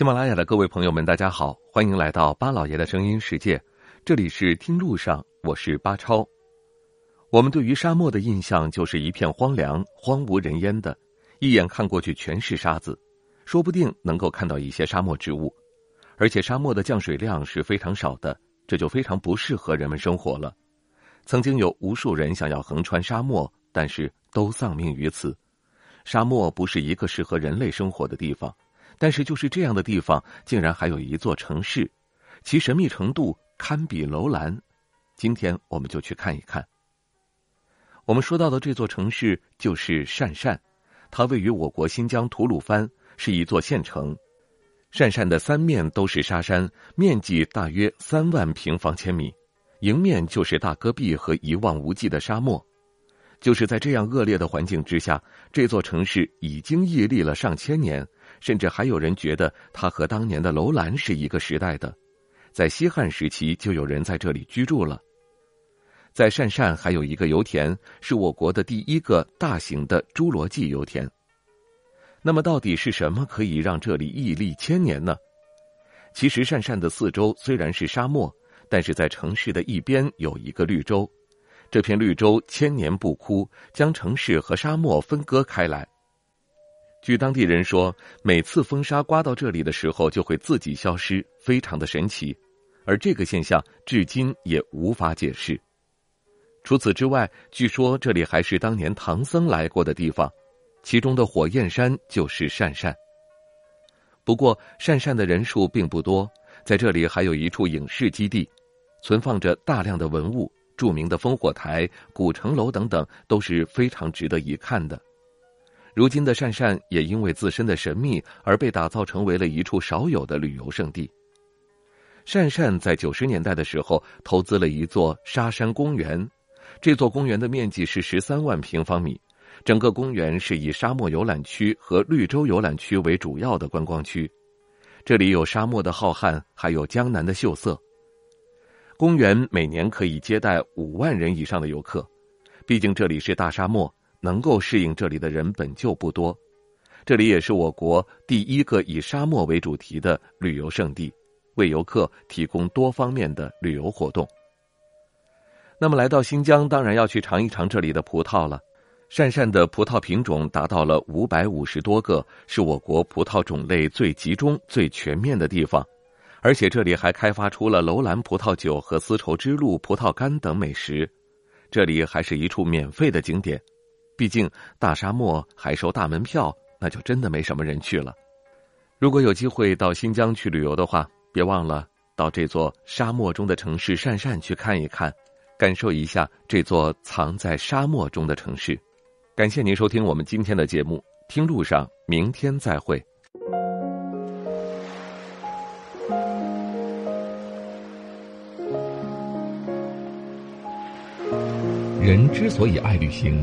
喜马拉雅的各位朋友们，大家好，欢迎来到巴老爷的声音世界。这里是听路上，我是巴超。我们对于沙漠的印象就是一片荒凉、荒无人烟的，一眼看过去全是沙子，说不定能够看到一些沙漠植物，而且沙漠的降水量是非常少的，这就非常不适合人们生活了。曾经有无数人想要横穿沙漠，但是都丧命于此。沙漠不是一个适合人类生活的地方。但是，就是这样的地方，竟然还有一座城市，其神秘程度堪比楼兰。今天，我们就去看一看。我们说到的这座城市就是鄯善，它位于我国新疆吐鲁番，是一座县城。鄯善的三面都是沙山，面积大约三万平方千米，迎面就是大戈壁和一望无际的沙漠。就是在这样恶劣的环境之下，这座城市已经屹立了上千年。甚至还有人觉得它和当年的楼兰是一个时代的，在西汉时期就有人在这里居住了。在鄯善还有一个油田，是我国的第一个大型的侏罗纪油田。那么，到底是什么可以让这里屹立千年呢？其实，鄯善的四周虽然是沙漠，但是在城市的一边有一个绿洲，这片绿洲千年不枯，将城市和沙漠分割开来。据当地人说，每次风沙刮到这里的时候，就会自己消失，非常的神奇。而这个现象至今也无法解释。除此之外，据说这里还是当年唐僧来过的地方，其中的火焰山就是鄯善。不过，鄯善的人数并不多，在这里还有一处影视基地，存放着大量的文物，著名的烽火台、古城楼等等，都是非常值得一看的。如今的鄯善也因为自身的神秘而被打造成为了一处少有的旅游胜地。鄯善在九十年代的时候投资了一座沙山公园，这座公园的面积是十三万平方米，整个公园是以沙漠游览区和绿洲游览区为主要的观光区，这里有沙漠的浩瀚，还有江南的秀色。公园每年可以接待五万人以上的游客，毕竟这里是大沙漠。能够适应这里的人本就不多，这里也是我国第一个以沙漠为主题的旅游胜地，为游客提供多方面的旅游活动。那么来到新疆，当然要去尝一尝这里的葡萄了。鄯善的葡萄品种达到了五百五十多个，是我国葡萄种类最集中、最全面的地方，而且这里还开发出了楼兰葡萄酒和丝绸之路葡萄干等美食。这里还是一处免费的景点。毕竟大沙漠还收大门票，那就真的没什么人去了。如果有机会到新疆去旅游的话，别忘了到这座沙漠中的城市鄯善去看一看，感受一下这座藏在沙漠中的城市。感谢您收听我们今天的节目，听路上，明天再会。人之所以爱旅行。